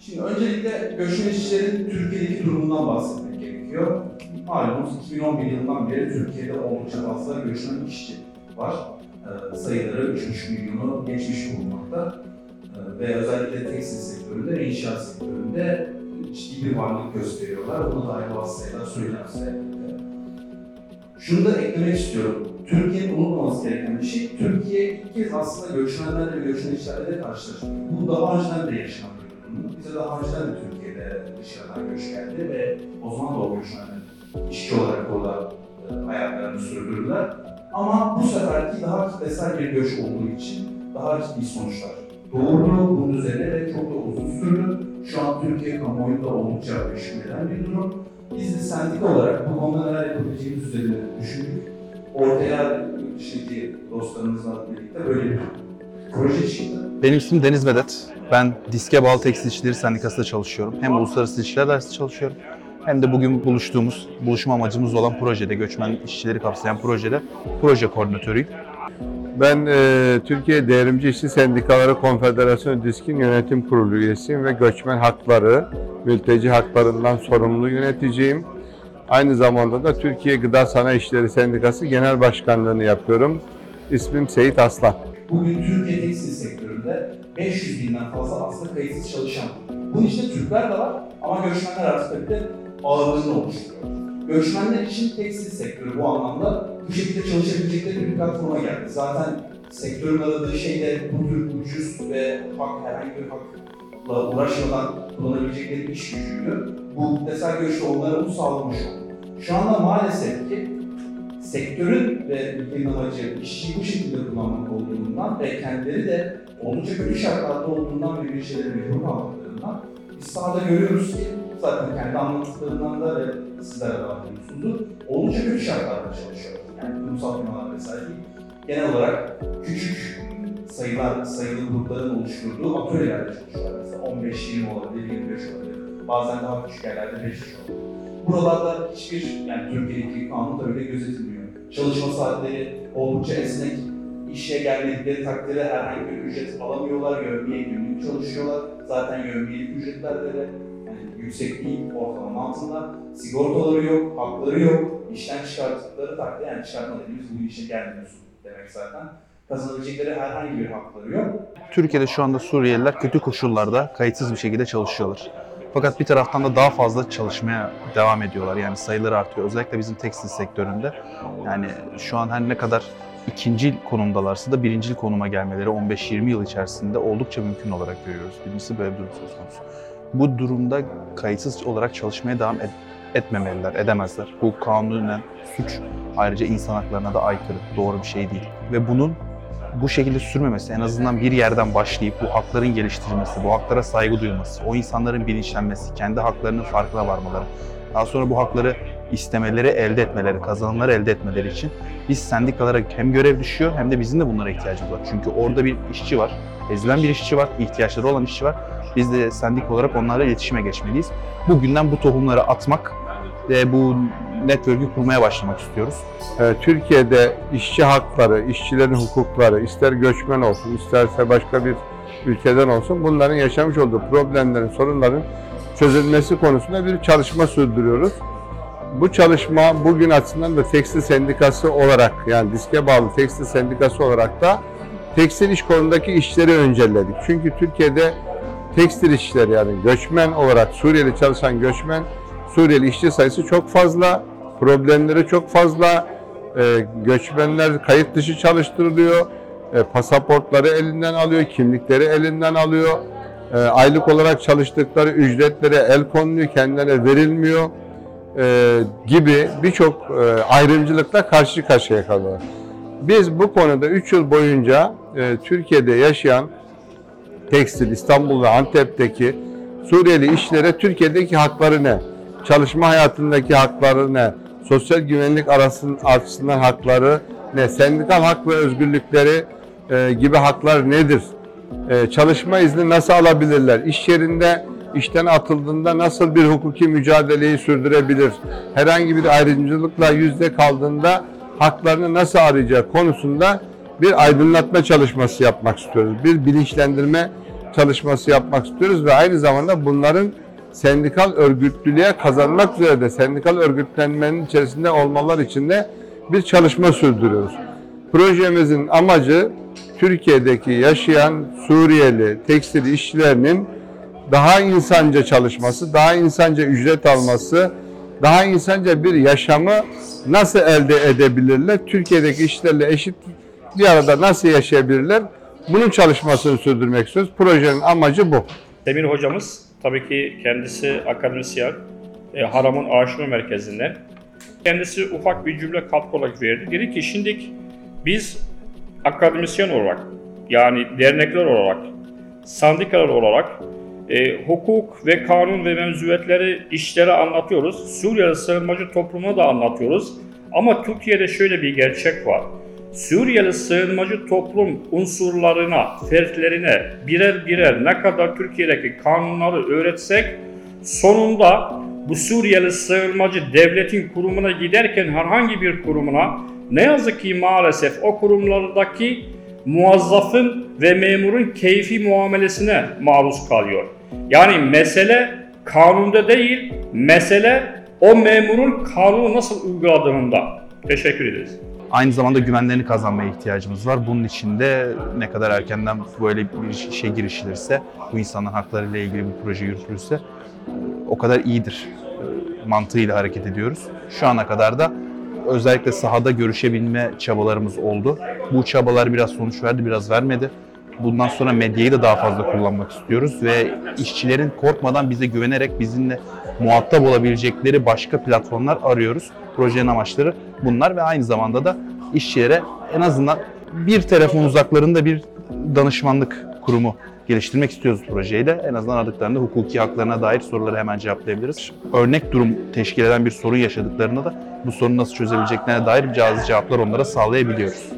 Şimdi öncelikle göçmen işçilerin Türkiye'deki durumundan bahsetmek gerekiyor. Malumunuz 2011 yılından beri Türkiye'de oldukça fazla göçmen işçi var. Ee, sayıları 3,5 milyonu geçmiş bulunmakta. Ee, ve özellikle tekstil sektöründe inşaat sektöründe ciddi bir varlık gösteriyorlar. Bunu da aynı vasıtayla söylemse. Şunu da eklemek istiyorum. Türkiye'nin unutmaması gereken bir şey, Türkiye ilk kez aslında göçmenlerle ve göçmen işlerle de karşılaşıyor. Bu daha önceden de durum. Bize daha önceden de Türkiye'de dışarıdan göç geldi ve o zaman da o göçmenler işçi olarak orada e, hayatlarını sürdürdüler. Ama bu seferki daha kitlesel bir göç olduğu için daha ciddi sonuçlar doğurdu bunun üzerine ve çok da uzun sürdü. Şu an Türkiye kamuoyunda oldukça meşgul bir durum. Biz de sendik olarak bu konuda neler yapabileceğimiz üzerine düşündük. Ortaya şimdi dostlarımızla birlikte böyle bir proje çıktı. Benim ismim Deniz Vedat. Ben Diske Bağlı Tekstil İşçileri Sendikası'nda çalışıyorum. Hem Uluslararası İlişkiler Dersi çalışıyorum. Hem de bugün buluştuğumuz, buluşma amacımız olan projede, göçmen işçileri kapsayan projede proje koordinatörüyüm. Ben e, Türkiye Devrimci İşçi Sendikaları Konfederasyonu Disk'in yönetim kurulu üyesiyim ve göçmen hakları, mülteci haklarından sorumlu yöneticiyim. Aynı zamanda da Türkiye Gıda Sanayi İşleri Sendikası Genel Başkanlığını yapıyorum. İsmim Seyit Aslan. Bugün Türkiye tekstil sektöründe 500 binden fazla aslında kayıtsız çalışan. Bunun içinde Türkler de var ama göçmenler artık tabii de ağırlığını oluşturuyor. Göçmenler için tekstil sektörü bu anlamda bu şekilde çalışabilecekleri bir platforma geldi. Zaten sektörün aradığı şey de bu tür ucuz ve hak, herhangi bir hakla uğraşmadan kullanabilecekleri iş gücüydü. Bu kitlesel göçte onlara bunu sağlamış oldu. Şu anda maalesef ki sektörün ve ülkenin amacı işçiyi bu şekilde kullanmak olduğundan ve kendileri de oldukça kötü şartlarda olduğundan ve bir şeylere mecbur kaldıklarından biz sahada görüyoruz ki zaten kendi anlattıklarından da ve sizlere de anlıyorsunuzdur. Oldukça kötü şartlarda çalışıyor. Yani kurumsal firmalar vesaire değil. Genel olarak küçük sayılar, sayılı grupların oluşturduğu atölyelerde çalışıyorlar. Mesela 15-20 olabilir, 25 olabilir. Bazen daha küçük yerlerde 5 kişi olabilir. Buralarda hiçbir, yani Türkiye'deki kanun da öyle gözetilmiyor. Çalışma saatleri oldukça esnek, işe gelmedikleri takdirde herhangi bir ücret alamıyorlar, yövmiye günlük çalışıyorlar. Zaten yövmiyelik ücretlerde de yani yüksek değil, ortalama altında. Sigortaları yok, hakları yok. İşten çıkarttıkları takdirde, yani çıkartma dediğimiz bu işe gelmiyorsun demek zaten. Kazanabilecekleri herhangi bir hakları yok. Türkiye'de şu anda Suriyeliler kötü koşullarda kayıtsız bir şekilde çalışıyorlar. Fakat bir taraftan da daha fazla çalışmaya devam ediyorlar. Yani sayıları artıyor. Özellikle bizim tekstil sektöründe. Yani şu an her ne kadar ikinci konumdalarsa da birincil konuma gelmeleri 15-20 yıl içerisinde oldukça mümkün olarak görüyoruz. Birincisi böyle bir durum söz konusu. Bu durumda kayıtsız olarak çalışmaya devam et- etmemeliler, edemezler. Bu kanunen suç. Ayrıca insan haklarına da aykırı, doğru bir şey değil. Ve bunun bu şekilde sürmemesi, en azından bir yerden başlayıp bu hakların geliştirilmesi, bu haklara saygı duyulması, o insanların bilinçlenmesi, kendi haklarının farkına varmaları, daha sonra bu hakları istemeleri, elde etmeleri, kazanımları elde etmeleri için biz sendikalara hem görev düşüyor hem de bizim de bunlara ihtiyacımız var. Çünkü orada bir işçi var, ezilen bir işçi var, ihtiyaçları olan işçi var. Biz de sendik olarak onlarla iletişime geçmeliyiz. Bugünden bu tohumları atmak ve bu network'ü kurmaya başlamak istiyoruz. E, Türkiye'de işçi hakları, işçilerin hukukları, ister göçmen olsun, isterse başka bir ülkeden olsun bunların yaşamış olduğu problemlerin, sorunların çözülmesi konusunda bir çalışma sürdürüyoruz. Bu çalışma bugün açısından da tekstil sendikası olarak yani diske bağlı tekstil sendikası olarak da tekstil iş konudaki işleri öncelledik. Çünkü Türkiye'de tekstil işçileri yani göçmen olarak Suriyeli çalışan göçmen Suriyeli işçi sayısı çok fazla, problemleri çok fazla. Ee, göçmenler kayıt dışı çalıştırılıyor, e, pasaportları elinden alıyor, kimlikleri elinden alıyor. E, aylık olarak çalıştıkları ücretlere el konuluyor, kendilerine verilmiyor e, gibi birçok e, ayrımcılıkla karşı karşıya kalıyorlar. Biz bu konuda 3 yıl boyunca e, Türkiye'de yaşayan tekstil, İstanbul ve Antep'teki Suriyeli işlere Türkiye'deki hakları ne? Çalışma hayatındaki hakları ne? Sosyal güvenlik arasın, açısından hakları ne? Sendikal hak ve özgürlükleri e, gibi haklar nedir? E, çalışma izni nasıl alabilirler? İş yerinde işten atıldığında nasıl bir hukuki mücadeleyi sürdürebilir? Herhangi bir ayrımcılıkla yüzde kaldığında haklarını nasıl arayacak konusunda bir aydınlatma çalışması yapmak istiyoruz. Bir bilinçlendirme çalışması yapmak istiyoruz ve aynı zamanda bunların sendikal örgütlülüğe kazanmak üzere de sendikal örgütlenmenin içerisinde olmalar için de bir çalışma sürdürüyoruz. Projemizin amacı Türkiye'deki yaşayan Suriyeli tekstil işçilerinin daha insanca çalışması, daha insanca ücret alması, daha insanca bir yaşamı nasıl elde edebilirler? Türkiye'deki işçilerle eşit bir arada nasıl yaşayabilirler? Bunun çalışmasını sürdürmek istiyoruz. Projenin amacı bu. Demir hocamız tabii ki kendisi akademisyen, e, Haram'ın Araştırma Merkezi'nden. Kendisi ufak bir cümle katkı olarak verdi. Dedi ki şimdi biz akademisyen olarak yani dernekler olarak, sendikalar olarak e, hukuk ve kanun ve mevzuatları işlere anlatıyoruz. Suriyeli sığınmacı toplumuna da anlatıyoruz. Ama Türkiye'de şöyle bir gerçek var. Suriyeli sığınmacı toplum unsurlarına, fertlerine birer birer ne kadar Türkiye'deki kanunları öğretsek sonunda bu Suriyeli sığınmacı devletin kurumuna giderken herhangi bir kurumuna ne yazık ki maalesef o kurumlardaki muazzafın ve memurun keyfi muamelesine maruz kalıyor. Yani mesele kanunda değil, mesele o memurun kanunu nasıl uyguladığında. Teşekkür ederiz. Aynı zamanda güvenlerini kazanmaya ihtiyacımız var. Bunun için de ne kadar erkenden böyle bir şey girişilirse, bu insanların haklarıyla ilgili bir proje yürütülürse o kadar iyidir e, mantığıyla hareket ediyoruz. Şu ana kadar da özellikle sahada görüşebilme çabalarımız oldu. Bu çabalar biraz sonuç verdi, biraz vermedi. Bundan sonra medyayı da daha fazla kullanmak istiyoruz ve işçilerin korkmadan bize güvenerek bizimle muhatap olabilecekleri başka platformlar arıyoruz. Projenin amaçları bunlar ve aynı zamanda da işçilere en azından bir telefon uzaklarında bir danışmanlık kurumu geliştirmek istiyoruz projeyle. En azından aradıklarında hukuki haklarına dair soruları hemen cevaplayabiliriz. Örnek durum teşkil eden bir sorun yaşadıklarında da bu sorunu nasıl çözebileceklerine dair cazı cevaplar onlara sağlayabiliyoruz.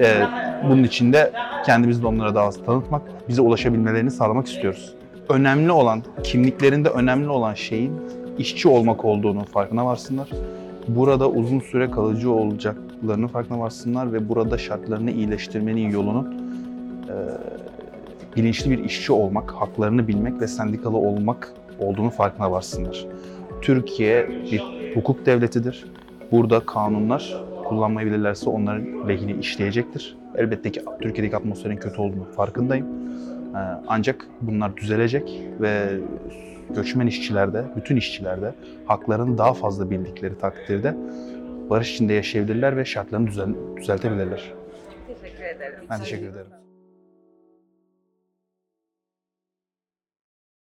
Ee, bunun için de kendimizi de onlara daha az tanıtmak, bize ulaşabilmelerini sağlamak istiyoruz. Önemli olan, kimliklerinde önemli olan şeyin işçi olmak olduğunu farkına varsınlar. Burada uzun süre kalıcı olacaklarının farkına varsınlar ve burada şartlarını iyileştirmenin yolunun e, bilinçli bir işçi olmak, haklarını bilmek ve sendikalı olmak olduğunu farkına varsınlar. Türkiye bir hukuk devletidir. Burada kanunlar kullanmayı bilirlerse onların lehine işleyecektir. Elbette ki Türkiye'deki atmosferin kötü olduğunu farkındayım. Ee, Ancak bunlar düzelecek ve göçmen işçilerde, bütün işçilerde haklarını daha fazla bildikleri takdirde barış içinde yaşayabilirler ve şartlarını düzel- düzeltebilirler. Teşekkür ederim. Ben teşekkür ederim.